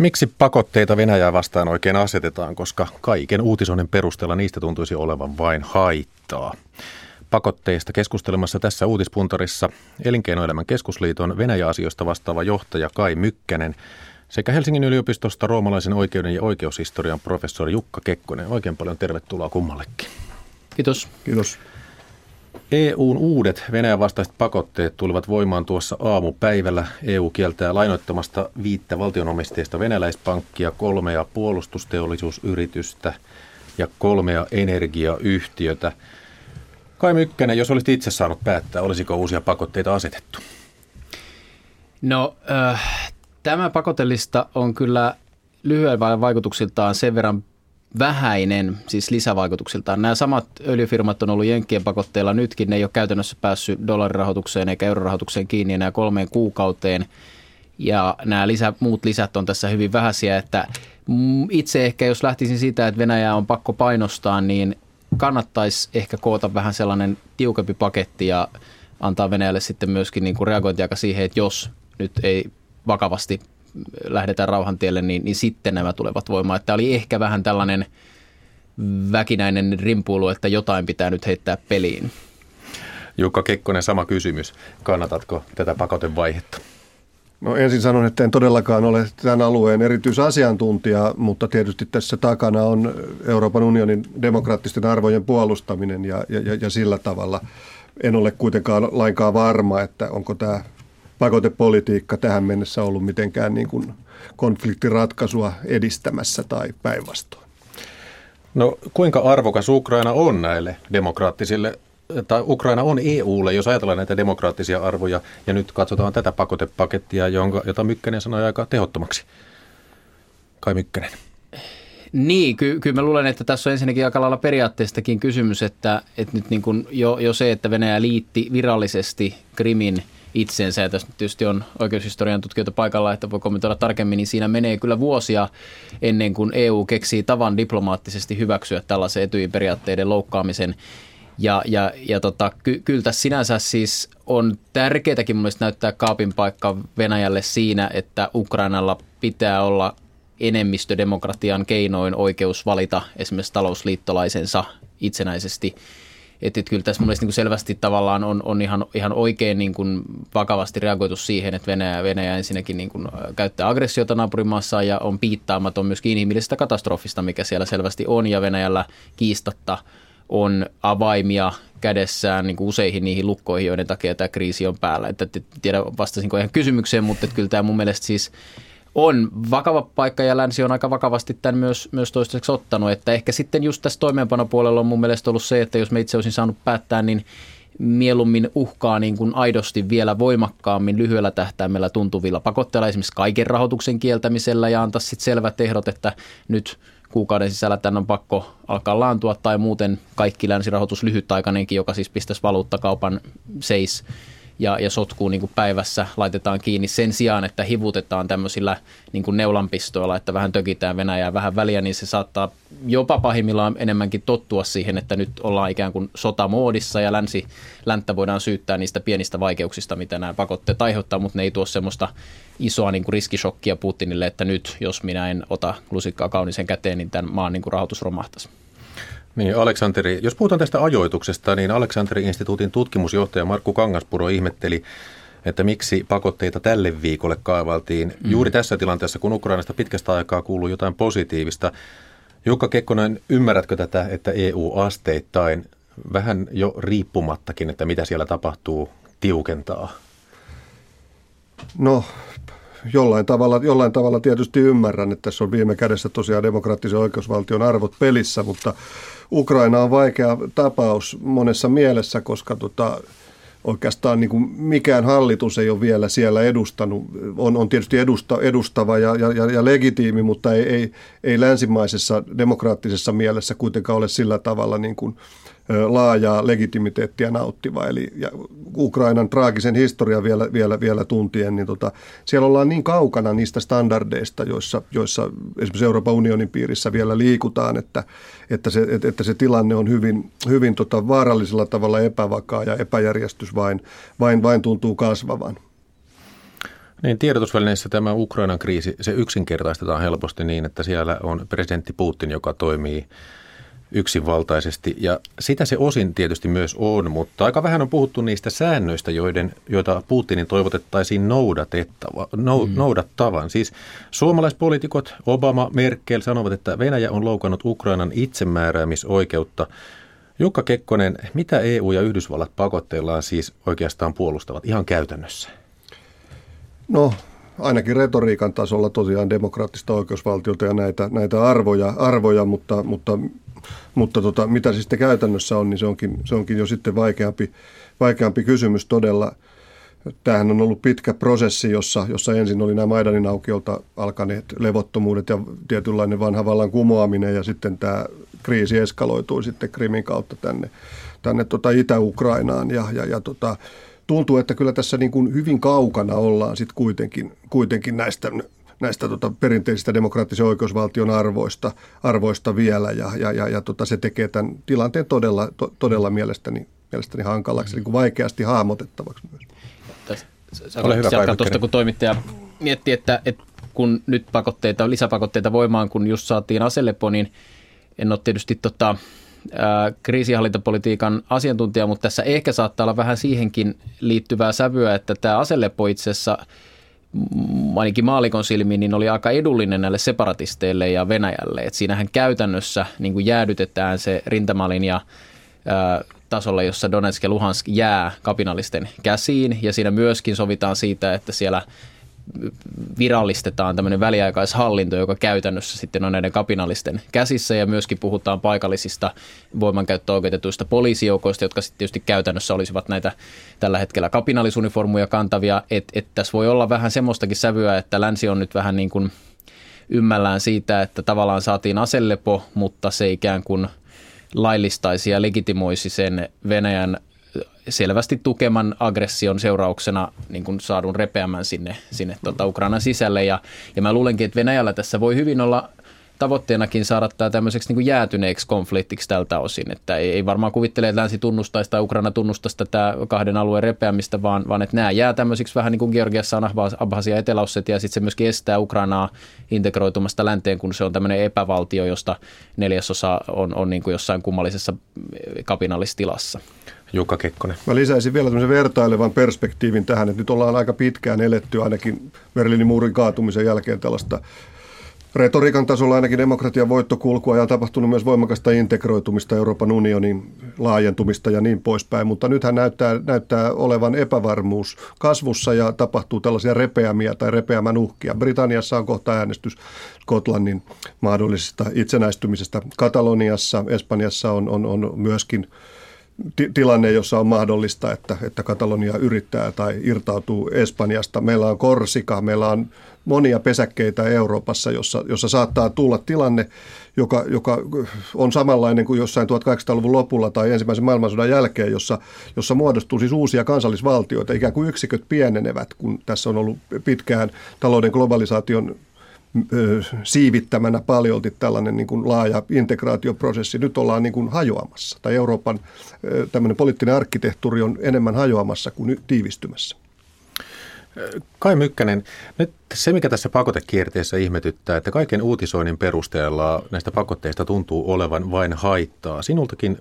Miksi pakotteita Venäjää vastaan oikein asetetaan, koska kaiken uutisoinnin perusteella niistä tuntuisi olevan vain haittaa? Pakotteista keskustelemassa tässä uutispuntarissa Elinkeinoelämän keskusliiton Venäjä-asioista vastaava johtaja Kai Mykkänen sekä Helsingin yliopistosta roomalaisen oikeuden ja oikeushistorian professori Jukka Kekkonen. Oikein paljon tervetuloa kummallekin. Kiitos. Kiitos. EUn uudet Venäjän vastaiset pakotteet tulivat voimaan tuossa aamupäivällä. EU kieltää lainoittamasta viittä valtionomisteista venäläispankkia, kolmea puolustusteollisuusyritystä ja kolmea energiayhtiötä. Kai Mykkänen, jos olisit itse saanut päättää, olisiko uusia pakotteita asetettu? No, äh, tämä pakotellista on kyllä lyhyen vaikutuksiltaan sen verran vähäinen, siis lisävaikutuksiltaan. Nämä samat öljyfirmat on ollut Jenkkien pakotteilla nytkin. Ne ei ole käytännössä päässyt dollarirahoitukseen eikä eurorahoitukseen kiinni enää kolmeen kuukauteen. Ja nämä lisä, muut lisät on tässä hyvin vähäisiä, että itse ehkä jos lähtisin siitä, että Venäjä on pakko painostaa, niin kannattaisi ehkä koota vähän sellainen tiukempi paketti ja antaa Venäjälle sitten myöskin niin kuin reagointiaika siihen, että jos nyt ei vakavasti lähdetään rauhantielle, niin, niin sitten nämä tulevat voimaan. Että oli ehkä vähän tällainen väkinäinen rimpuilu, että jotain pitää nyt heittää peliin. Jukka Kekkonen, sama kysymys. Kannatatko tätä pakotevaihetta? No ensin sanon, että en todellakaan ole tämän alueen erityisasiantuntija, mutta tietysti tässä takana on Euroopan unionin demokraattisten arvojen puolustaminen ja, ja, ja sillä tavalla en ole kuitenkaan lainkaan varma, että onko tämä pakotepolitiikka tähän mennessä ollut mitenkään niin kuin konfliktiratkaisua edistämässä tai päinvastoin. No kuinka arvokas Ukraina on näille demokraattisille tai Ukraina on EUlle, jos ajatellaan näitä demokraattisia arvoja, ja nyt katsotaan tätä pakotepakettia, jonka, jota Mykkänen sanoi aika tehottomaksi. Kai Mykkänen. Niin, ky- kyllä mä luulen, että tässä on ensinnäkin aika lailla periaatteestakin kysymys, että, että nyt niin kuin jo, jo se, että Venäjä liitti virallisesti Krimin – itsensä. Ja tässä tietysti on oikeushistorian tutkijoita paikalla, että voi kommentoida tarkemmin, niin siinä menee kyllä vuosia ennen kuin EU keksii tavan diplomaattisesti hyväksyä tällaisen etyin periaatteiden loukkaamisen. Ja, ja, ja tota, ky, kyllä tässä sinänsä siis on tärkeätäkin mun mielestä näyttää kaapin paikka Venäjälle siinä, että Ukrainalla pitää olla enemmistödemokratian keinoin oikeus valita esimerkiksi talousliittolaisensa itsenäisesti – että, että kyllä tässä mun niin selvästi tavallaan on, on ihan, ihan oikein niin kuin vakavasti reagoitu siihen, että Venäjä, Venäjä ensinnäkin niin kuin käyttää aggressiota naapurimaassa ja on piittaamaton myöskin inhimillisestä katastrofista, mikä siellä selvästi on ja Venäjällä kiistatta on avaimia kädessään niin kuin useihin niihin lukkoihin, joiden takia tämä kriisi on päällä. Että, että tiedä vastasinko ihan kysymykseen, mutta että kyllä tämä mun mielestä siis – on vakava paikka ja länsi on aika vakavasti tämän myös, myös toistaiseksi ottanut. Että ehkä sitten just tässä toimeenpanopuolella on mun mielestä ollut se, että jos me itse olisin saanut päättää, niin mieluummin uhkaa niin kuin aidosti vielä voimakkaammin lyhyellä tähtäimellä tuntuvilla pakotteilla, esimerkiksi kaiken rahoituksen kieltämisellä ja antaa sitten selvät ehdot, että nyt kuukauden sisällä tämän on pakko alkaa laantua tai muuten kaikki länsirahoitus lyhytaikainenkin, joka siis pistäisi valuuttakaupan seis ja, ja sotkuun niin kuin päivässä laitetaan kiinni sen sijaan, että hivutetaan tämmöisillä niin kuin neulanpistoilla, että vähän tökitään Venäjää vähän väliä, niin se saattaa jopa pahimmillaan enemmänkin tottua siihen, että nyt ollaan ikään kuin sotamoodissa ja länsi, länttä voidaan syyttää niistä pienistä vaikeuksista, mitä nämä pakotteet aiheuttaa, mutta ne ei tuo semmoista isoa niin kuin riskishokkia Putinille, että nyt jos minä en ota lusikkaa kaunisen käteen, niin tämän maan niin kuin rahoitus romahtaisi. Niin, Aleksanteri, jos puhutaan tästä ajoituksesta, niin Aleksanteri-instituutin tutkimusjohtaja Markku Kangaspuro ihmetteli, että miksi pakotteita tälle viikolle kaivaltiin mm. juuri tässä tilanteessa, kun Ukrainasta pitkästä aikaa kuuluu jotain positiivista. Jukka Kekkonen, ymmärrätkö tätä, että EU asteittain vähän jo riippumattakin, että mitä siellä tapahtuu, tiukentaa? No jollain tavalla, jollain tavalla tietysti ymmärrän, että tässä on viime kädessä tosiaan demokraattisen oikeusvaltion arvot pelissä, mutta Ukraina on vaikea tapaus monessa mielessä, koska tota, oikeastaan niin kuin mikään hallitus ei ole vielä siellä edustanut. On, on tietysti edusta, edustava ja, ja, ja legitiimi, mutta ei, ei, ei länsimaisessa demokraattisessa mielessä kuitenkaan ole sillä tavalla niin kuin laajaa legitimiteettiä nauttiva. Eli ja Ukrainan traagisen historian vielä, vielä, vielä tuntien, niin tota, siellä ollaan niin kaukana niistä standardeista, joissa, joissa esimerkiksi Euroopan unionin piirissä vielä liikutaan, että, että, se, että se tilanne on hyvin, hyvin tota vaarallisella tavalla epävakaa ja epäjärjestys vain, vain, vain tuntuu kasvavan. Niin, tiedotusvälineissä tämä Ukrainan kriisi, se yksinkertaistetaan helposti niin, että siellä on presidentti Putin, joka toimii yksinvaltaisesti. Ja sitä se osin tietysti myös on, mutta aika vähän on puhuttu niistä säännöistä, joiden, joita Putinin toivotettaisiin noudatettava, nou, mm. noudattavan. Siis suomalaispoliitikot Obama, Merkel sanovat, että Venäjä on loukannut Ukrainan itsemääräämisoikeutta. Jukka Kekkonen, mitä EU ja Yhdysvallat pakotteillaan siis oikeastaan puolustavat ihan käytännössä? No ainakin retoriikan tasolla tosiaan demokraattista oikeusvaltiota ja näitä, näitä arvoja, arvoja, mutta, mutta, mutta tota, mitä siis sitten käytännössä on, niin se onkin, se onkin jo sitten vaikeampi, vaikeampi kysymys todella. Tämähän on ollut pitkä prosessi, jossa, jossa ensin oli nämä Maidanin aukiolta alkaneet levottomuudet ja tietynlainen vanha vallan kumoaminen ja sitten tämä kriisi eskaloitui sitten Krimin kautta tänne, tänne tota Itä-Ukrainaan ja, ja, ja tota, tuntuu, että kyllä tässä niin kuin hyvin kaukana ollaan sitten kuitenkin, kuitenkin näistä näistä tota, perinteisistä demokraattisen oikeusvaltion arvoista, arvoista vielä, ja, ja, ja, ja tota, se tekee tämän tilanteen todella, to, todella mielestäni, mielestäni hankalaksi, niin kuin vaikeasti hahmotettavaksi myös. Ole hyvä, tuosta, kun toimittaja mietti, että, että kun nyt pakotteita, lisäpakotteita voimaan, kun just saatiin aselepo, niin en ole tietysti tota, kriisihallintapolitiikan asiantuntija, mutta tässä ehkä saattaa olla vähän siihenkin liittyvää sävyä, että tämä aselepo itse asiassa ainakin maalikon silmiin, niin oli aika edullinen näille separatisteille ja Venäjälle. Et siinähän käytännössä niin kuin jäädytetään se rintamalinja ää, tasolla, jossa Donetsk ja Luhansk jää kapinallisten käsiin. Ja siinä myöskin sovitaan siitä, että siellä virallistetaan tämmöinen väliaikaishallinto, joka käytännössä sitten on näiden kapinallisten käsissä ja myöskin puhutaan paikallisista voimankäyttöoikeutetuista poliisijoukoista, jotka sitten tietysti käytännössä olisivat näitä tällä hetkellä kapinallisuniformuja kantavia. Että et tässä voi olla vähän semmoistakin sävyä, että länsi on nyt vähän niin kuin ymmällään siitä, että tavallaan saatiin aselepo, mutta se ikään kuin laillistaisi ja legitimoisi sen Venäjän selvästi tukeman aggression seurauksena niin kuin saadun repeämään sinne, sinne tuota Ukrainan sisälle. Ja, ja mä luulenkin, että Venäjällä tässä voi hyvin olla tavoitteenakin saada tämä tämmöiseksi niin kuin jäätyneeksi konfliktiksi tältä osin. Että ei, ei varmaan kuvittele, että länsi tunnustaisi tai Ukraina tunnustaisi tätä kahden alueen repeämistä, vaan, vaan että nämä jää tämmöisiksi vähän niin kuin Georgiassa on Abhasia ja etelä ja sitten se myöskin estää Ukrainaa integroitumasta länteen, kun se on tämmöinen epävaltio, josta neljäsosa on, on niin kuin jossain kummallisessa kapinallistilassa. Jukka Kekkonen. Mä lisäisin vielä tämmöisen vertailevan perspektiivin tähän, että nyt ollaan aika pitkään eletty ainakin Berliinin muurin kaatumisen jälkeen tällaista retoriikan tasolla ainakin demokratian voittokulkua ja on tapahtunut myös voimakasta integroitumista Euroopan unionin laajentumista ja niin poispäin, mutta nythän näyttää, näyttää olevan epävarmuus kasvussa ja tapahtuu tällaisia repeämiä tai repeämän uhkia. Britanniassa on kohta äänestys Skotlannin mahdollisesta itsenäistymisestä. Kataloniassa, Espanjassa on, on, on myöskin tilanne, jossa on mahdollista, että, että Katalonia yrittää tai irtautuu Espanjasta. Meillä on Korsika, meillä on monia pesäkkeitä Euroopassa, jossa, jossa saattaa tulla tilanne, joka, joka on samanlainen kuin jossain 1800-luvun lopulla tai ensimmäisen maailmansodan jälkeen, jossa, jossa muodostuu siis uusia kansallisvaltioita. Ikään kuin yksiköt pienenevät, kun tässä on ollut pitkään talouden globalisaation siivittämänä paljolti tällainen niin kuin laaja integraatioprosessi. Nyt ollaan niin kuin hajoamassa, tai Euroopan tämmöinen poliittinen arkkitehtuuri on enemmän hajoamassa kuin tiivistymässä. Kai Mykkänen, nyt se mikä tässä pakotekierteessä ihmetyttää, että kaiken uutisoinnin perusteella näistä pakotteista tuntuu olevan vain haittaa. Sinultakin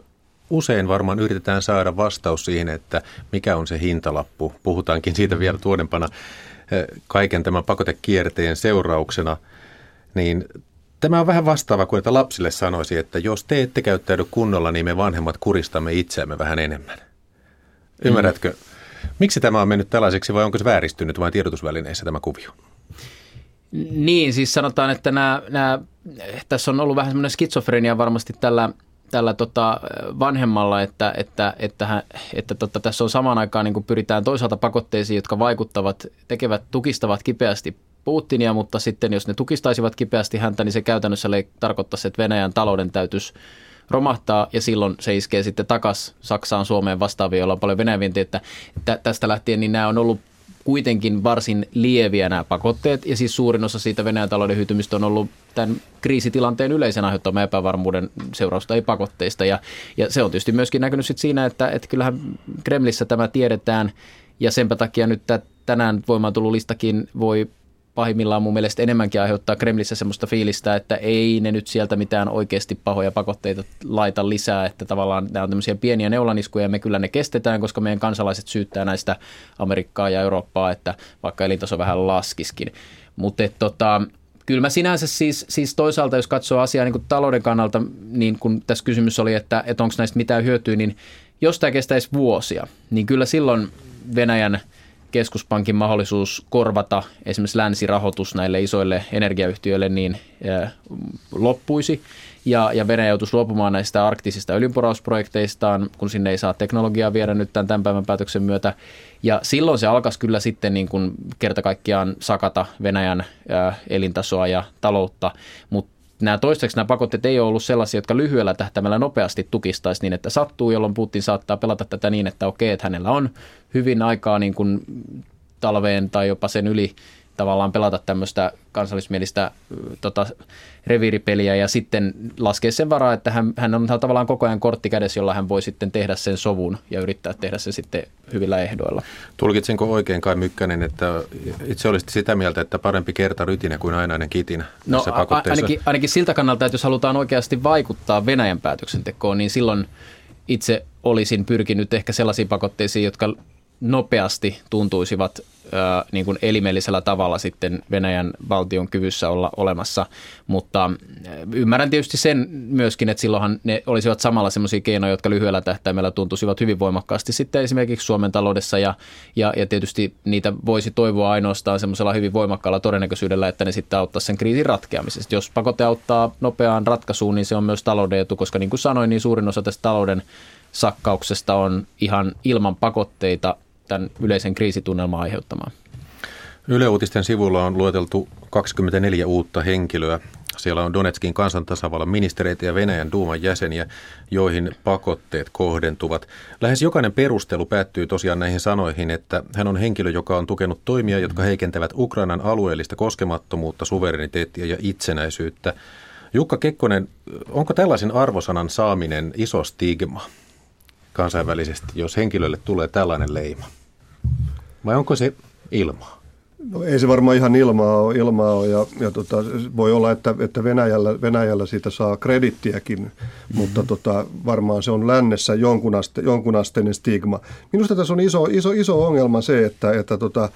usein varmaan yritetään saada vastaus siihen, että mikä on se hintalappu. Puhutaankin siitä vielä tuodempana kaiken tämän pakotekierteen seurauksena, niin tämä on vähän vastaava kuin, että lapsille sanoisi, että jos te ette käyttäydy kunnolla, niin me vanhemmat kuristamme itseämme vähän enemmän. Ymmärrätkö? Mm. Miksi tämä on mennyt tällaiseksi vai onko se vääristynyt vain tiedotusvälineissä tämä kuvio? Niin, siis sanotaan, että nämä, nämä, tässä on ollut vähän semmoinen skitsofrenia varmasti tällä tällä tota vanhemmalla, että, että, että, että, että tota, tässä on samaan aikaan niin pyritään toisaalta pakotteisiin, jotka vaikuttavat, tekevät, tukistavat kipeästi Putinia, mutta sitten jos ne tukistaisivat kipeästi häntä, niin se käytännössä tarkoittaisi, että Venäjän talouden täytyisi romahtaa ja silloin se iskee sitten takas Saksaan, Suomeen vastaavia, joilla on paljon Venäjän vientiä, että tästä lähtien niin nämä on ollut kuitenkin varsin lieviä nämä pakotteet, ja siis suurin osa siitä Venäjän talouden hyytymistä on ollut tämän kriisitilanteen yleisen aiheuttaman epävarmuuden seurausta, ei pakotteista, ja, ja se on tietysti myöskin näkynyt sit siinä, että, että kyllähän Kremlissä tämä tiedetään, ja senpä takia nyt tänään voimaan tullut listakin voi pahimmillaan mun mielestä enemmänkin aiheuttaa Kremlissä semmoista fiilistä, että ei ne nyt sieltä mitään oikeasti pahoja pakotteita laita lisää, että tavallaan nämä on tämmöisiä pieniä neulaniskuja ja me kyllä ne kestetään, koska meidän kansalaiset syyttää näistä Amerikkaa ja Eurooppaa, että vaikka elintaso vähän laskiskin. Mutta tota, kyllä mä sinänsä siis, siis toisaalta, jos katsoo asiaa niin kuin talouden kannalta, niin kun tässä kysymys oli, että, että onko näistä mitään hyötyä, niin jos tämä kestäisi vuosia, niin kyllä silloin Venäjän – keskuspankin mahdollisuus korvata esimerkiksi länsirahoitus näille isoille energiayhtiöille niin loppuisi ja, ja Venäjä joutuisi luopumaan näistä arktisista öljynporausprojekteistaan, kun sinne ei saa teknologiaa viedä nyt tämän, tämän päivän päätöksen myötä. Ja silloin se alkaisi kyllä sitten niin kuin kerta kaikkiaan sakata Venäjän elintasoa ja taloutta, mutta nämä toistaiseksi nämä pakotteet ei ole ollut sellaisia, jotka lyhyellä tähtäimellä nopeasti tukistaisi niin, että sattuu, jolloin Putin saattaa pelata tätä niin, että okei, että hänellä on hyvin aikaa niin kuin talveen tai jopa sen yli tavallaan pelata tämmöistä kansallismielistä tota, reviiripeliä ja sitten laskea sen varaa, että hän, hän on tavallaan koko ajan kortti kädessä, jolla hän voi sitten tehdä sen sovun ja yrittää tehdä se sitten hyvillä ehdoilla. Tulkitsenko oikein kai Mykkänen, että itse olisit sitä mieltä, että parempi kerta rytinä kuin ainainen kitinä no, ainakin, ainakin siltä kannalta, että jos halutaan oikeasti vaikuttaa Venäjän päätöksentekoon, niin silloin itse olisin pyrkinyt ehkä sellaisiin pakotteisiin, jotka nopeasti tuntuisivat ää, niin kuin elimellisellä tavalla sitten Venäjän valtion kyvyssä olla olemassa, mutta ymmärrän tietysti sen myöskin, että silloinhan ne olisivat samalla sellaisia keinoja, jotka lyhyellä tähtäimellä tuntuisivat hyvin voimakkaasti sitten esimerkiksi Suomen taloudessa ja, ja, ja tietysti niitä voisi toivoa ainoastaan semmoisella hyvin voimakkaalla todennäköisyydellä, että ne sitten auttaa sen kriisin ratkeamisesta. Jos pakote auttaa nopeaan ratkaisuun, niin se on myös talouden etu, koska niin kuin sanoin, niin suurin osa tästä talouden sakkauksesta on ihan ilman pakotteita tämän yleisen kriisitunnelman aiheuttamaan. Yle Uutisten sivulla on lueteltu 24 uutta henkilöä. Siellä on Donetskin kansantasavallan ministereitä ja Venäjän duuman jäseniä, joihin pakotteet kohdentuvat. Lähes jokainen perustelu päättyy tosiaan näihin sanoihin, että hän on henkilö, joka on tukenut toimia, jotka heikentävät Ukrainan alueellista koskemattomuutta, suvereniteettia ja itsenäisyyttä. Jukka Kekkonen, onko tällaisen arvosanan saaminen iso stigma kansainvälisesti, jos henkilölle tulee tällainen leima? Vai onko se ilmaa? No ei se varmaan ihan ilmaa ole, ilmaa ole ja, ja tota, voi olla, että, että Venäjällä, Venäjällä siitä saa kredittiäkin, mm-hmm. mutta tota, varmaan se on lännessä jonkunaste, jonkunasteinen stigma. Minusta tässä on iso, iso, iso ongelma se, että, että tota,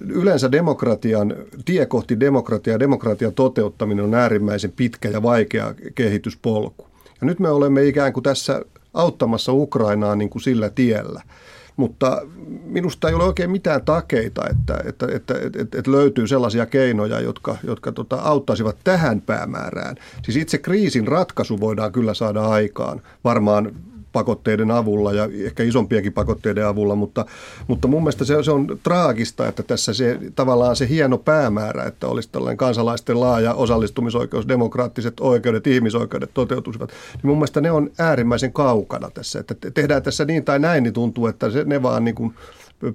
yleensä demokratian, tie kohti demokratiaa ja demokratian toteuttaminen on äärimmäisen pitkä ja vaikea kehityspolku. Ja nyt me olemme ikään kuin tässä auttamassa Ukrainaa niin kuin sillä tiellä – mutta minusta ei ole oikein mitään takeita, että, että, että, että, että löytyy sellaisia keinoja, jotka, jotka tota, auttaisivat tähän päämäärään. Siis itse kriisin ratkaisu voidaan kyllä saada aikaan varmaan pakotteiden avulla ja ehkä isompiakin pakotteiden avulla, mutta, mutta mun mielestä se, se on traagista, että tässä se tavallaan se hieno päämäärä, että olisi tällainen kansalaisten laaja osallistumisoikeus, demokraattiset oikeudet, ihmisoikeudet toteutuisivat, niin mun mielestä ne on äärimmäisen kaukana tässä. Että tehdään tässä niin tai näin, niin tuntuu, että se, ne vaan niin kuin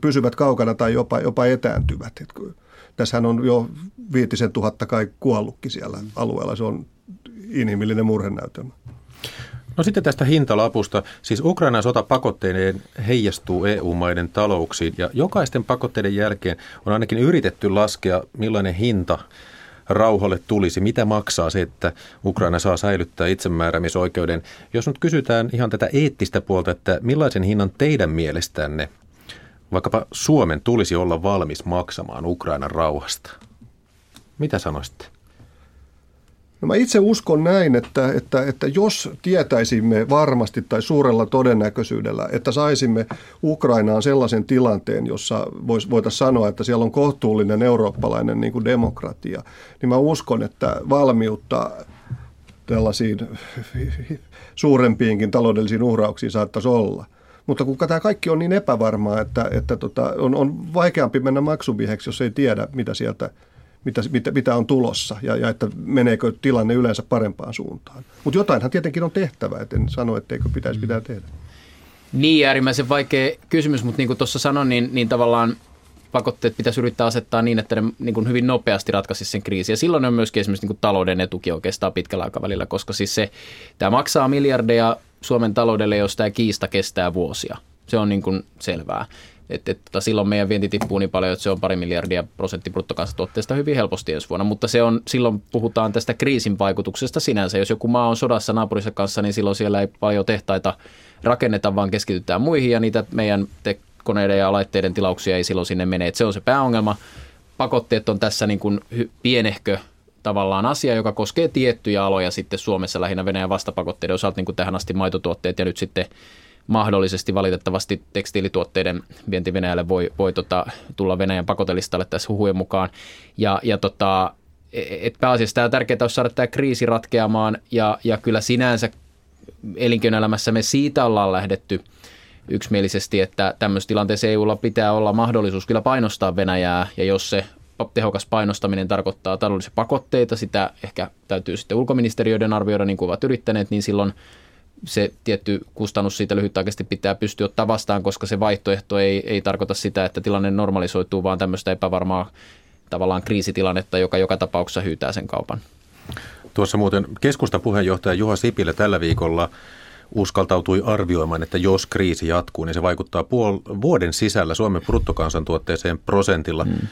pysyvät kaukana tai jopa, jopa etääntyvät. Että tässähän on jo viitisen tuhatta kai kuollutkin siellä alueella. Se on inhimillinen murhenäytelmä. No sitten tästä hintalapusta. Siis Ukrainan sota pakotteineen heijastuu EU-maiden talouksiin ja jokaisten pakotteiden jälkeen on ainakin yritetty laskea, millainen hinta rauhalle tulisi. Mitä maksaa se, että Ukraina saa säilyttää itsemääräämisoikeuden? Jos nyt kysytään ihan tätä eettistä puolta, että millaisen hinnan teidän mielestänne vaikkapa Suomen tulisi olla valmis maksamaan Ukrainan rauhasta? Mitä sanoisitte? No mä itse uskon näin, että, että, että jos tietäisimme varmasti tai suurella todennäköisyydellä, että saisimme Ukrainaan sellaisen tilanteen, jossa voitaisiin sanoa, että siellä on kohtuullinen eurooppalainen niin kuin demokratia, niin mä uskon, että valmiutta tällaisiin suurempiinkin taloudellisiin uhrauksiin saattaisi olla. Mutta kun tämä kaikki on niin epävarmaa, että, että tota, on, on vaikeampi mennä maksuviheksi, jos ei tiedä, mitä sieltä mitä, mitä, mitä on tulossa ja, ja että meneekö tilanne yleensä parempaan suuntaan. Mutta jotainhan tietenkin on tehtävä, et en sano, etteikö pitäisi pitää mm. tehdä. Niin, äärimmäisen vaikea kysymys, mutta niin kuin tuossa sanoin, niin, niin tavallaan pakotteet pitäisi yrittää asettaa niin, että ne niin kuin hyvin nopeasti ratkaisi sen kriisin. Ja silloin on myöskin esimerkiksi niin kuin talouden etukin oikeastaan pitkällä aikavälillä, koska siis se, tämä maksaa miljardeja Suomen taloudelle, jos tämä kiista kestää vuosia. Se on niin kuin selvää. Et, et, tota, silloin meidän vienti tippuu niin paljon, että se on pari miljardia prosentti bruttokansantuotteesta hyvin helposti ensi vuonna. Mutta se on, silloin puhutaan tästä kriisin vaikutuksesta sinänsä. Jos joku maa on sodassa naapurissa kanssa, niin silloin siellä ei paljon tehtaita rakenneta, vaan keskitytään muihin ja niitä meidän te- koneiden ja laitteiden tilauksia ei silloin sinne mene. Et se on se pääongelma. Pakotteet on tässä niin kuin pienehkö tavallaan asia, joka koskee tiettyjä aloja sitten Suomessa lähinnä Venäjän vastapakotteiden osalta, niin kuin tähän asti maitotuotteet ja nyt sitten mahdollisesti valitettavasti tekstiilituotteiden vienti Venäjälle voi, voi tota, tulla Venäjän pakotelistalle tässä huhujen mukaan. Ja, ja tota, et pääasiassa tämä on tärkeää olisi saada tämä kriisi ratkeamaan ja, ja kyllä sinänsä elinkeinoelämässä me siitä ollaan lähdetty yksimielisesti, että tämmöisessä tilanteessa EUlla pitää olla mahdollisuus kyllä painostaa Venäjää ja jos se tehokas painostaminen tarkoittaa taloudellisia pakotteita, sitä ehkä täytyy sitten ulkoministeriöiden arvioida niin kuin ovat yrittäneet, niin silloin se tietty kustannus siitä lyhytaikaisesti pitää pystyä ottaa vastaan, koska se vaihtoehto ei, ei tarkoita sitä, että tilanne normalisoituu, vaan tämmöistä epävarmaa tavallaan kriisitilannetta, joka joka tapauksessa hyytää sen kaupan. Tuossa muuten keskustan puheenjohtaja Juha Sipilä tällä viikolla uskaltautui arvioimaan, että jos kriisi jatkuu, niin se vaikuttaa puol- vuoden sisällä Suomen bruttokansantuotteeseen prosentilla. Hmm.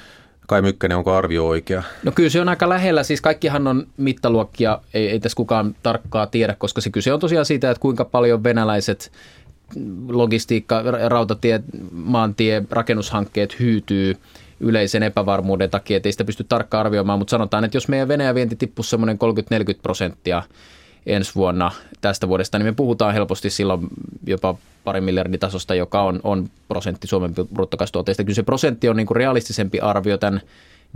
Kai Mykkänen, onko arvio oikea? No kyllä se on aika lähellä. Siis kaikkihan on mittaluokkia, ei, ei tässä kukaan tarkkaa tiedä, koska se kyse on tosiaan siitä, että kuinka paljon venäläiset logistiikka, rautatie, maantie, rakennushankkeet hyytyy yleisen epävarmuuden takia, että ei sitä pysty tarkkaan arvioimaan, mutta sanotaan, että jos meidän Venäjän vienti tippuisi semmoinen 30-40 prosenttia ensi vuonna tästä vuodesta, niin me puhutaan helposti silloin jopa pari miljardin tasosta, joka on, on prosentti Suomen bruttokansantuotteesta. Kyllä se prosentti on niin kuin realistisempi arvio tämän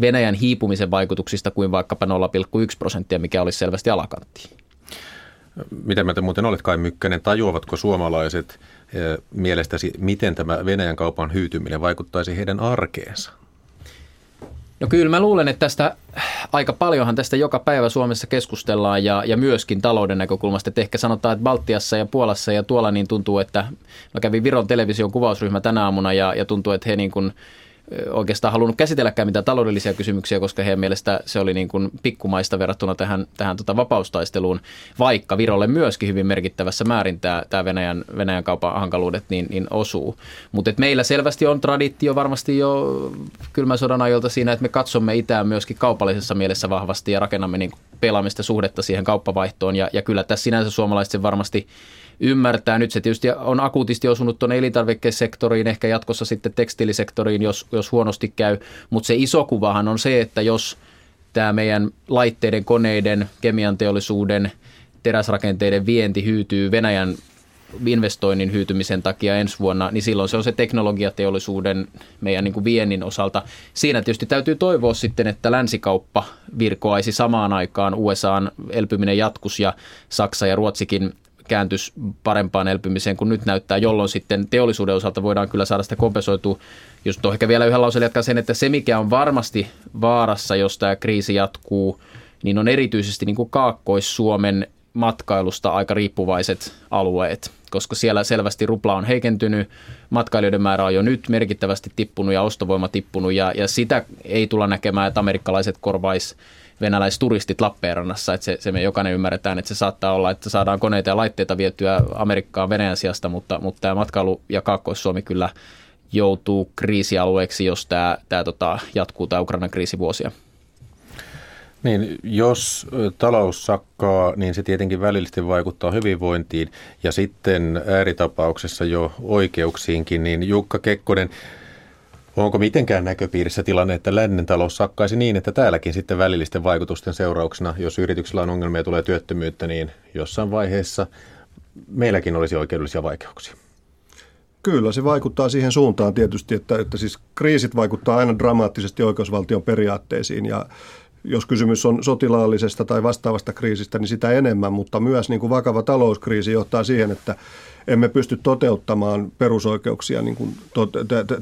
Venäjän hiipumisen vaikutuksista kuin vaikkapa 0,1 prosenttia, mikä olisi selvästi alakantti. Mitä mieltä muuten olet Kai Mykkänen? Tajuavatko suomalaiset eh, mielestäsi, miten tämä Venäjän kaupan hyytyminen vaikuttaisi heidän arkeensa? No kyllä mä luulen, että tästä aika paljonhan tästä joka päivä Suomessa keskustellaan ja, ja myöskin talouden näkökulmasta. Että ehkä sanotaan, että Baltiassa ja Puolassa ja tuolla niin tuntuu, että mä kävin Viron television kuvausryhmä tänä aamuna ja, ja tuntuu, että he niin kuin – oikeastaan halunnut käsitelläkään mitään taloudellisia kysymyksiä, koska heidän mielestä se oli niin kuin pikkumaista verrattuna tähän, tähän tota vapaustaisteluun, vaikka Virolle myöskin hyvin merkittävässä määrin tämä, tämä Venäjän, Venäjän kaupan hankaluudet niin, niin osuu. Mutta meillä selvästi on traditio varmasti jo kylmän sodan ajoilta siinä, että me katsomme itään myöskin kaupallisessa mielessä vahvasti ja rakennamme niin pelaamista suhdetta siihen kauppavaihtoon ja, ja kyllä tässä sinänsä suomalaiset varmasti ymmärtää. Nyt se tietysti on akuutisti osunut tuonne elintarvikesektoriin, ehkä jatkossa sitten tekstiilisektoriin, jos, jos huonosti käy. Mutta se iso kuvahan on se, että jos tämä meidän laitteiden, koneiden, kemian teollisuuden, teräsrakenteiden vienti hyytyy Venäjän investoinnin hyytymisen takia ensi vuonna, niin silloin se on se teknologiateollisuuden meidän niin kuin viennin osalta. Siinä tietysti täytyy toivoa sitten, että länsikauppa virkoaisi samaan aikaan, USAn elpyminen jatkus ja Saksa ja Ruotsikin kääntys parempaan elpymiseen kuin nyt näyttää, jolloin sitten teollisuuden osalta voidaan kyllä saada sitä kompensoitua. Jos tuo ehkä vielä yhden lauseen jatkaa sen, että se mikä on varmasti vaarassa, jos tämä kriisi jatkuu, niin on erityisesti niin kuin Kaakkois-Suomen matkailusta aika riippuvaiset alueet, koska siellä selvästi rupla on heikentynyt, matkailijoiden määrä on jo nyt merkittävästi tippunut ja ostovoima tippunut ja, ja sitä ei tulla näkemään, että amerikkalaiset korvais venäläisturistit Lappeenrannassa, että se, se me jokainen ymmärretään, että se saattaa olla, että saadaan koneita ja laitteita vietyä Amerikkaan Venäjän sijasta, mutta, mutta tämä matkailu ja Kaakkois-Suomi kyllä joutuu kriisialueeksi, jos tämä, tämä tota, jatkuu tämä Ukrainan kriisivuosia. Niin, jos talous sakkaa, niin se tietenkin välillisesti vaikuttaa hyvinvointiin ja sitten ääritapauksessa jo oikeuksiinkin, niin Jukka Kekkonen, Onko mitenkään näköpiirissä tilanne, että lännen talous sakkaisi niin, että täälläkin sitten välillisten vaikutusten seurauksena, jos yrityksellä on ongelmia ja tulee työttömyyttä, niin jossain vaiheessa meilläkin olisi oikeudellisia vaikeuksia? Kyllä, se vaikuttaa siihen suuntaan tietysti, että, että siis kriisit vaikuttaa aina dramaattisesti oikeusvaltion periaatteisiin ja jos kysymys on sotilaallisesta tai vastaavasta kriisistä, niin sitä enemmän, mutta myös niin kuin vakava talouskriisi johtaa siihen, että emme pysty toteuttamaan perusoikeuksia niin kuin to,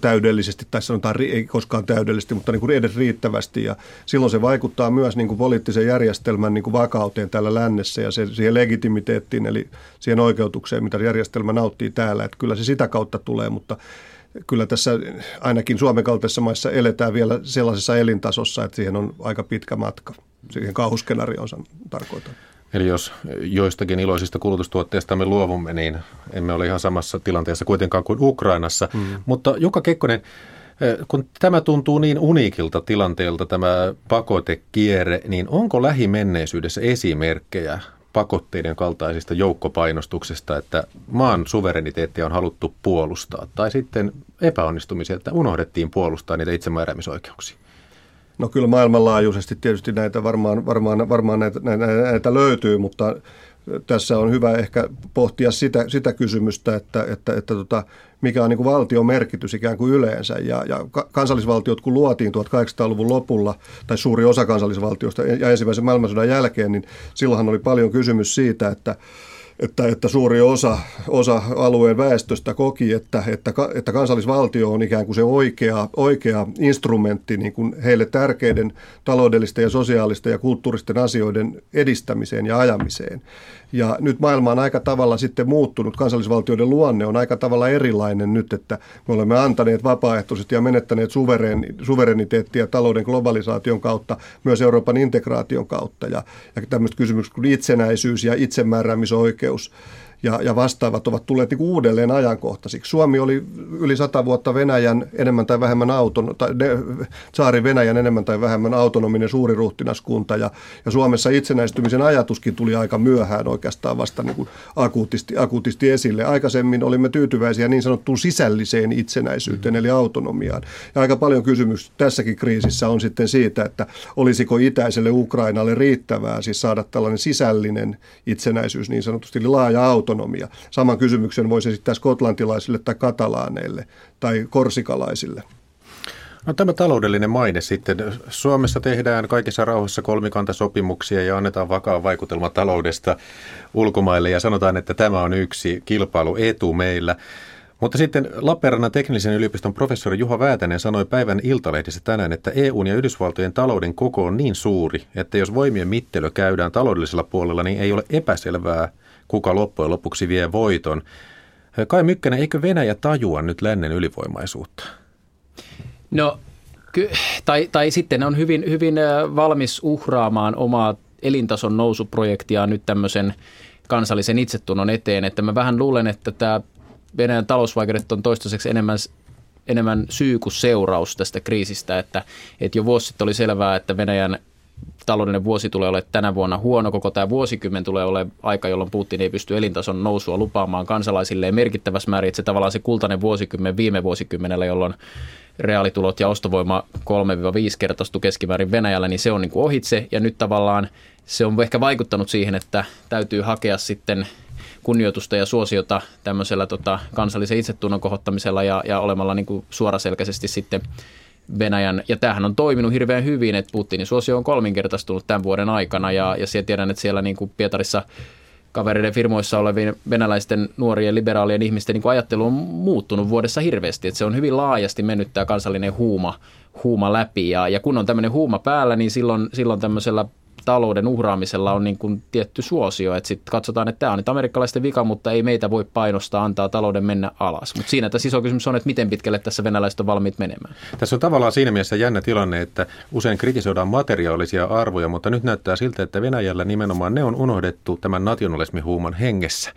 täydellisesti, tai sanotaan ei koskaan täydellisesti, mutta niin kuin edes riittävästi. Ja silloin se vaikuttaa myös niin kuin poliittisen järjestelmän niin kuin vakauteen täällä lännessä ja se, siihen legitimiteettiin, eli siihen oikeutukseen, mitä järjestelmä nauttii täällä. Että kyllä se sitä kautta tulee, mutta kyllä tässä ainakin Suomen kaltaisessa maissa eletään vielä sellaisessa elintasossa, että siihen on aika pitkä matka. Siihen kauhuskenaarioon tarkoitan. Eli jos joistakin iloisista kulutustuotteista me luovumme, niin emme ole ihan samassa tilanteessa kuitenkaan kuin Ukrainassa. Mm. Mutta Jukka Kekkonen, kun tämä tuntuu niin uniikilta tilanteelta, tämä pakotekierre, niin onko lähimenneisyydessä esimerkkejä pakotteiden kaltaisista joukkopainostuksesta, että maan suvereniteettia on haluttu puolustaa, tai sitten epäonnistumisia, että unohdettiin puolustaa niitä itsemääräämisoikeuksia? No kyllä maailmanlaajuisesti tietysti näitä varmaan, varmaan, varmaan näitä, näitä, näitä löytyy, mutta tässä on hyvä ehkä pohtia sitä, sitä kysymystä, että, että, että tota, mikä on niin kuin valtion merkitys ikään kuin yleensä. Ja, ja kansallisvaltiot, kun luotiin 1800-luvun lopulla, tai suuri osa kansallisvaltioista ja ensimmäisen maailmansodan jälkeen, niin silloinhan oli paljon kysymys siitä, että että, että suuri osa, osa alueen väestöstä koki, että, että, että kansallisvaltio on ikään kuin se oikea, oikea instrumentti niin kuin heille tärkeiden taloudellisten ja sosiaalisten ja kulttuuristen asioiden edistämiseen ja ajamiseen. Ja nyt maailma on aika tavalla sitten muuttunut, kansallisvaltioiden luonne on aika tavalla erilainen nyt, että me olemme antaneet vapaaehtoisesti ja menettäneet suveren, suvereniteettia talouden globalisaation kautta, myös Euroopan integraation kautta. Ja, ja tämmöiset kysymykset kuin itsenäisyys ja itsemääräämisoikeus oikeus ja, ja vastaavat ovat tulleet niin uudelleen ajankohtaisiksi. Suomi oli yli sata vuotta Venäjän enemmän tai vähemmän auton, tai ne, saari Venäjän enemmän tai vähemmän autonominen suuriruhtinaskunta ja, ja Suomessa itsenäistymisen ajatuskin tuli aika myöhään oikeastaan vasta niin kuin akuutisti, akuutisti esille. Aikaisemmin olimme tyytyväisiä niin sanottuun sisälliseen itsenäisyyteen mm. eli autonomiaan. Ja aika paljon kysymys tässäkin kriisissä on sitten siitä, että olisiko itäiselle Ukrainalle riittävää siis saada tällainen sisällinen itsenäisyys niin sanotusti eli laaja auto autonomia. Saman kysymyksen voisi esittää skotlantilaisille tai katalaaneille tai korsikalaisille. No tämä taloudellinen maine sitten. Suomessa tehdään kaikissa rauhassa kolmikantasopimuksia ja annetaan vakaa vaikutelma taloudesta ulkomaille ja sanotaan, että tämä on yksi kilpailuetu meillä. Mutta sitten Lappeenrannan teknillisen yliopiston professori Juha Väätänen sanoi päivän Iltalehdessä tänään, että EUn ja Yhdysvaltojen talouden koko on niin suuri, että jos voimien mittelö käydään taloudellisella puolella, niin ei ole epäselvää, kuka loppujen lopuksi vie voiton. Kai Mykkänen, eikö Venäjä tajua nyt lännen ylivoimaisuutta? No, ky- tai, tai sitten on hyvin, hyvin valmis uhraamaan omaa elintason nousuprojektia nyt tämmöisen kansallisen itsetunnon eteen. Että mä vähän luulen, että tämä Venäjän talousvaikeudet on toistaiseksi enemmän enemmän syy kuin seuraus tästä kriisistä, että, että jo vuosi sitten oli selvää, että Venäjän taloudellinen vuosi tulee olemaan tänä vuonna huono, koko tämä vuosikymmen tulee olemaan aika, jolloin Putin ei pysty elintason nousua lupaamaan kansalaisille. Merkittävässä määrin, että se tavallaan se kultainen vuosikymmen viime vuosikymmenellä, jolloin reaalitulot ja ostovoima 3-5 kertaistu keskimäärin Venäjällä, niin se on niin kuin ohitse. Ja nyt tavallaan se on ehkä vaikuttanut siihen, että täytyy hakea sitten kunnioitusta ja suosiota tämmöisellä tota, kansallisen itsetunnon kohottamisella ja, ja olemalla niin kuin suoraselkäisesti sitten Venäjän, ja tämähän on toiminut hirveän hyvin, että Putinin suosio on kolminkertaistunut tämän vuoden aikana, ja, ja siellä tiedän, että siellä niin kuin Pietarissa kavereiden firmoissa olevien venäläisten nuorien liberaalien ihmisten niin kuin ajattelu on muuttunut vuodessa hirveästi, että se on hyvin laajasti mennyt tämä kansallinen huuma, huuma läpi, ja, ja kun on tämmöinen huuma päällä, niin silloin, silloin tämmöisellä talouden uhraamisella on niin kuin tietty suosio, että sitten katsotaan, että tämä on nyt amerikkalaisten vika, mutta ei meitä voi painostaa antaa talouden mennä alas. Mutta siinä tässä iso kysymys on, että miten pitkälle tässä venäläiset on valmiit menemään. Tässä on tavallaan siinä mielessä jännä tilanne, että usein kritisoidaan materiaalisia arvoja, mutta nyt näyttää siltä, että Venäjällä nimenomaan ne on unohdettu tämän nationalismihuuman hengessä.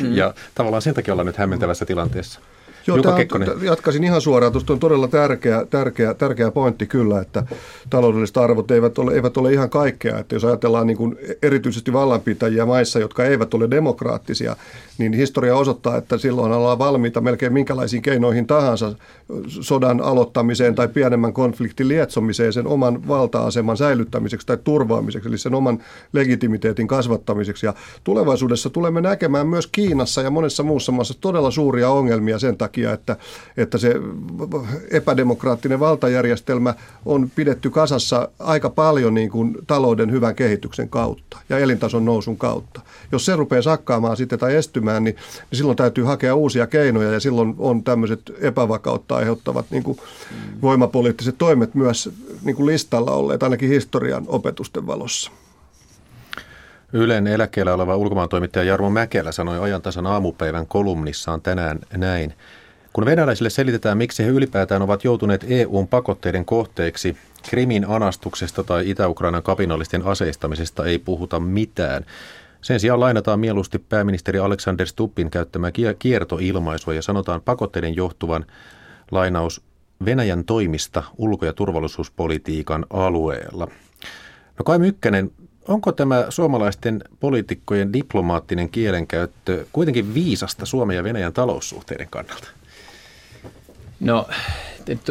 Mm. Ja tavallaan sen takia ollaan nyt hämmentävässä tilanteessa. Joo, Jukka Kekkonen. Jatkaisin ihan suoraan. Tuosta on todella tärkeä, tärkeä, tärkeä pointti kyllä, että taloudelliset arvot eivät ole, eivät ole ihan kaikkea. Että jos ajatellaan niin kuin erityisesti vallanpitäjiä maissa, jotka eivät ole demokraattisia, niin historia osoittaa, että silloin ollaan valmiita melkein minkälaisiin keinoihin tahansa sodan aloittamiseen tai pienemmän konfliktin lietsomiseen sen oman valta-aseman säilyttämiseksi tai turvaamiseksi, eli sen oman legitimiteetin kasvattamiseksi. Ja tulevaisuudessa tulemme näkemään myös Kiinassa ja monessa muussa maassa todella suuria ongelmia sen takia, että, että se epädemokraattinen valtajärjestelmä on pidetty kasassa aika paljon niin kuin talouden hyvän kehityksen kautta ja elintason nousun kautta. Jos se rupeaa sakkaamaan sitten tai estymään, niin, niin silloin täytyy hakea uusia keinoja ja silloin on tämmöiset epävakautta aiheuttavat niin kuin voimapoliittiset toimet myös niin kuin listalla olleet, ainakin historian opetusten valossa. Ylen eläkkeellä oleva ulkomaan toimittaja Jarmo Mäkelä sanoi ajantasan aamupäivän kolumnissaan tänään näin. Kun venäläisille selitetään, miksi he ylipäätään ovat joutuneet EUn pakotteiden kohteeksi, Krimin anastuksesta tai Itä-Ukrainan kapinallisten aseistamisesta ei puhuta mitään. Sen sijaan lainataan mieluusti pääministeri Alexander Stuppin käyttämää kiertoilmaisua ja sanotaan pakotteiden johtuvan lainaus Venäjän toimista ulko- ja turvallisuuspolitiikan alueella. No Kai Mykkänen, onko tämä suomalaisten poliitikkojen diplomaattinen kielenkäyttö kuitenkin viisasta Suomen ja Venäjän taloussuhteiden kannalta? No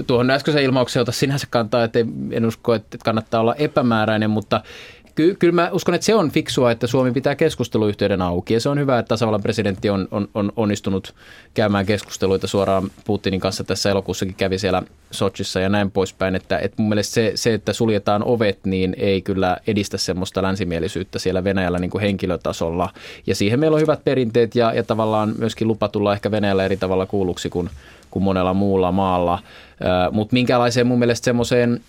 tuohon äskeisen ilmaukseen ota sinänsä kantaa, että en usko, että kannattaa olla epämääräinen, mutta Ky- kyllä mä uskon, että se on fiksua, että Suomi pitää keskusteluyhteyden auki. Ja se on hyvä, että tasavallan presidentti on, on, on onnistunut käymään keskusteluita suoraan Putinin kanssa. Tässä elokuussakin kävi siellä Sochissa ja näin poispäin. Että, että mun mielestä se, se, että suljetaan ovet, niin ei kyllä edistä semmoista länsimielisyyttä siellä Venäjällä niin kuin henkilötasolla. Ja siihen meillä on hyvät perinteet ja, ja tavallaan myöskin lupa tulla ehkä Venäjällä eri tavalla kuulluksi kuin, kuin monella muulla maalla. Mutta minkälaiseen mun mielestä semmoiseen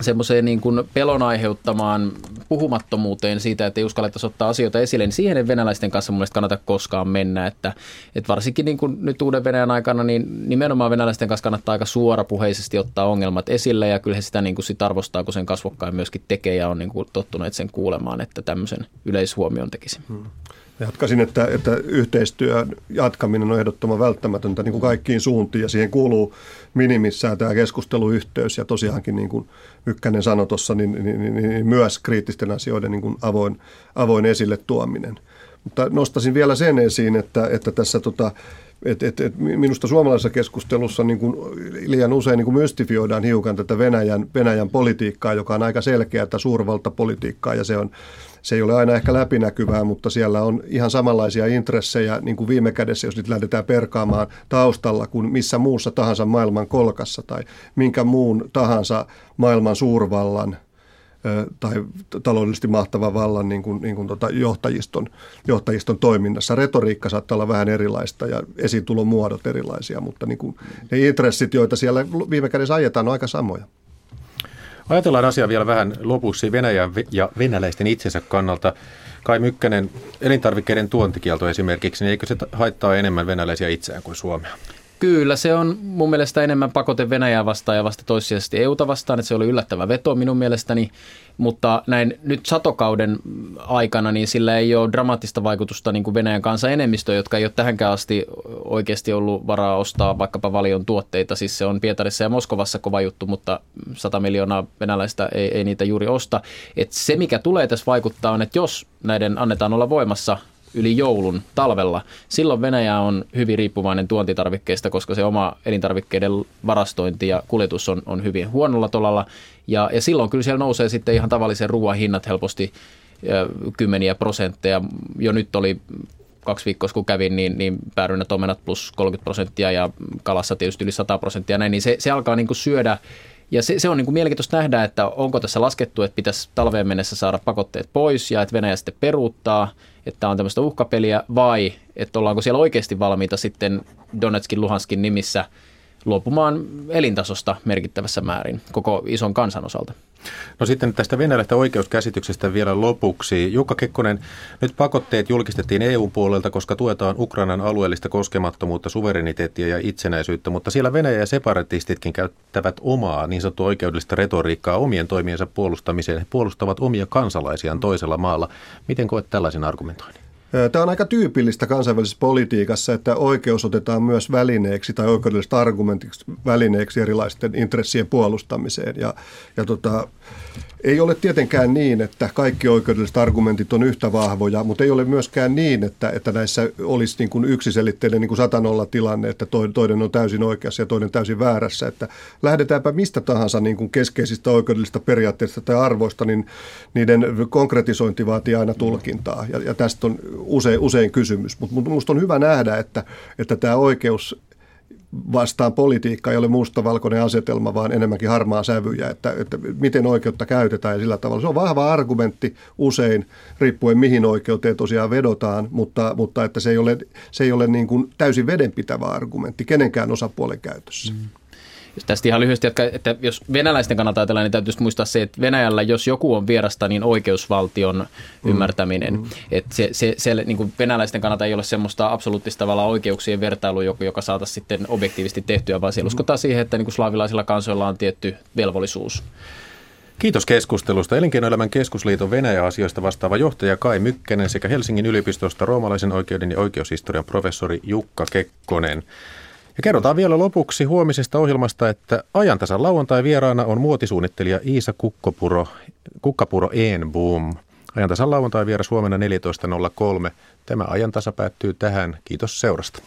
semmoiseen niin kuin pelon aiheuttamaan puhumattomuuteen siitä, että ei uskallettaisi ottaa asioita esille, niin siihen ei venäläisten kanssa mun mielestä kannata koskaan mennä. Että, että varsinkin niin kuin nyt uuden Venäjän aikana, niin nimenomaan venäläisten kanssa kannattaa aika suorapuheisesti ottaa ongelmat esille ja kyllä he sitä niin kuin sit arvostaa, kun sen kasvokkain myöskin tekee ja on niin kuin tottuneet sen kuulemaan, että tämmöisen yleishuomion tekisi. Hmm. Jatkaisin, että, että yhteistyön jatkaminen on ehdottoman välttämätöntä niin kuin kaikkiin suuntiin ja siihen kuuluu minimissään tämä keskusteluyhteys ja tosiaankin niin kuin Mykkänen sanoi tuossa, niin, niin, niin, niin myös kriittisten asioiden niin kuin avoin, avoin esille tuominen. Mutta nostasin vielä sen esiin, että, että tässä tota, et, et, et minusta suomalaisessa keskustelussa niin kuin liian usein niin kuin mystifioidaan hiukan tätä Venäjän, Venäjän politiikkaa, joka on aika selkeää suurvaltapolitiikkaa ja se on se ei ole aina ehkä läpinäkyvää, mutta siellä on ihan samanlaisia intressejä niin kuin viime kädessä, jos nyt lähdetään perkaamaan taustalla kuin missä muussa tahansa maailman kolkassa tai minkä muun tahansa maailman suurvallan tai taloudellisesti mahtavan vallan niin kuin, niin kuin tota johtajiston, johtajiston toiminnassa. Retoriikka saattaa olla vähän erilaista ja esitulon muodot erilaisia, mutta niin kuin ne intressit, joita siellä viime kädessä ajetaan, on aika samoja. Ajatellaan asiaa vielä vähän lopuksi Venäjän ja venäläisten itsensä kannalta. Kai Mykkänen, elintarvikkeiden tuontikielto esimerkiksi, niin eikö se haittaa enemmän venäläisiä itseään kuin Suomea? Kyllä, se on mun mielestä enemmän pakote Venäjää vastaan ja vasta toissijaisesti EUta vastaan, että se oli yllättävä veto minun mielestäni, mutta näin nyt satokauden aikana, niin sillä ei ole dramaattista vaikutusta niin kuin Venäjän kansan enemmistö, jotka ei ole tähänkään asti oikeasti ollut varaa ostaa vaikkapa valion tuotteita. Siis se on Pietarissa ja Moskovassa kova juttu, mutta 100 miljoonaa venäläistä ei, ei niitä juuri osta. Et se, mikä tulee tässä vaikuttaa, on, että jos näiden annetaan olla voimassa yli joulun talvella. Silloin Venäjä on hyvin riippuvainen tuontitarvikkeista, koska se oma elintarvikkeiden varastointi ja kuljetus on, on hyvin huonolla tolalla. Ja, ja silloin kyllä siellä nousee sitten ihan tavallisen ruoan hinnat helposti kymmeniä prosentteja. Jo nyt oli kaksi viikkoa, kun kävin, niin, niin päärynät omenat plus 30 prosenttia ja kalassa tietysti yli 100 prosenttia näin, niin se, se alkaa niin kuin syödä ja se, se on niin kuin mielenkiintoista nähdä, että onko tässä laskettu, että pitäisi talveen mennessä saada pakotteet pois ja että Venäjä sitten peruuttaa, että on tämmöistä uhkapeliä, vai että ollaanko siellä oikeasti valmiita sitten Donetskin, Luhanskin nimissä luopumaan elintasosta merkittävässä määrin koko ison kansan osalta. No sitten tästä venäläistä oikeuskäsityksestä vielä lopuksi. Jukka Kekkonen, nyt pakotteet julkistettiin EU-puolelta, koska tuetaan Ukrainan alueellista koskemattomuutta, suvereniteettia ja itsenäisyyttä, mutta siellä Venäjä ja separatistitkin käyttävät omaa niin sanottua oikeudellista retoriikkaa omien toimiensa puolustamiseen. He puolustavat omia kansalaisiaan toisella maalla. Miten koet tällaisen argumentoinnin? Tämä on aika tyypillistä kansainvälisessä politiikassa, että oikeus otetaan myös välineeksi tai oikeudelliset argumentiksi välineeksi erilaisten intressien puolustamiseen. Ja, ja tota, ei ole tietenkään niin, että kaikki oikeudelliset argumentit on yhtä vahvoja, mutta ei ole myöskään niin, että, että näissä olisi niin kuin yksiselitteinen niin kuin satanolla tilanne, että toinen on täysin oikeassa ja toinen täysin väärässä. Että lähdetäänpä mistä tahansa niin kuin keskeisistä oikeudellisista periaatteista tai arvoista, niin niiden konkretisointi vaatii aina tulkintaa. Ja, ja tästä on usein, usein kysymys. Mutta minusta on hyvä nähdä, että, että tämä oikeus vastaan politiikka ei ole mustavalkoinen asetelma, vaan enemmänkin harmaa sävyjä, että, että miten oikeutta käytetään ja sillä tavalla. Se on vahva argumentti usein, riippuen mihin oikeuteen tosiaan vedotaan, mutta, mutta että se ei ole, se ei ole niin kuin täysin vedenpitävä argumentti kenenkään osapuolen käytössä. Mm. Jos tästä ihan lyhyesti, että jos venäläisten kannalta ajatellaan, niin täytyy muistaa se, että Venäjällä, jos joku on vierasta, niin oikeusvaltion mm. ymmärtäminen. Mm. Että se, se, se niin kuin venäläisten kannalta ei ole semmoista absoluuttista tavalla oikeuksien vertailua, joka, joka saataisiin sitten objektiivisesti tehtyä, vaan siellä mm. uskotaan siihen, että niin kuin slaavilaisilla kansoilla on tietty velvollisuus. Kiitos keskustelusta. Elinkeinoelämän keskusliiton Venäjä-asioista vastaava johtaja Kai Mykkänen sekä Helsingin yliopistosta roomalaisen oikeuden ja oikeushistorian professori Jukka Kekkonen. Ja kerrotaan vielä lopuksi huomisesta ohjelmasta, että ajantasan lauantai vieraana on muotisuunnittelija Iisa Kukkopuro, Kukkapuro Enboom. Ajantasan lauantai vieras huomenna 14.03. Tämä ajantasa päättyy tähän. Kiitos seurasta.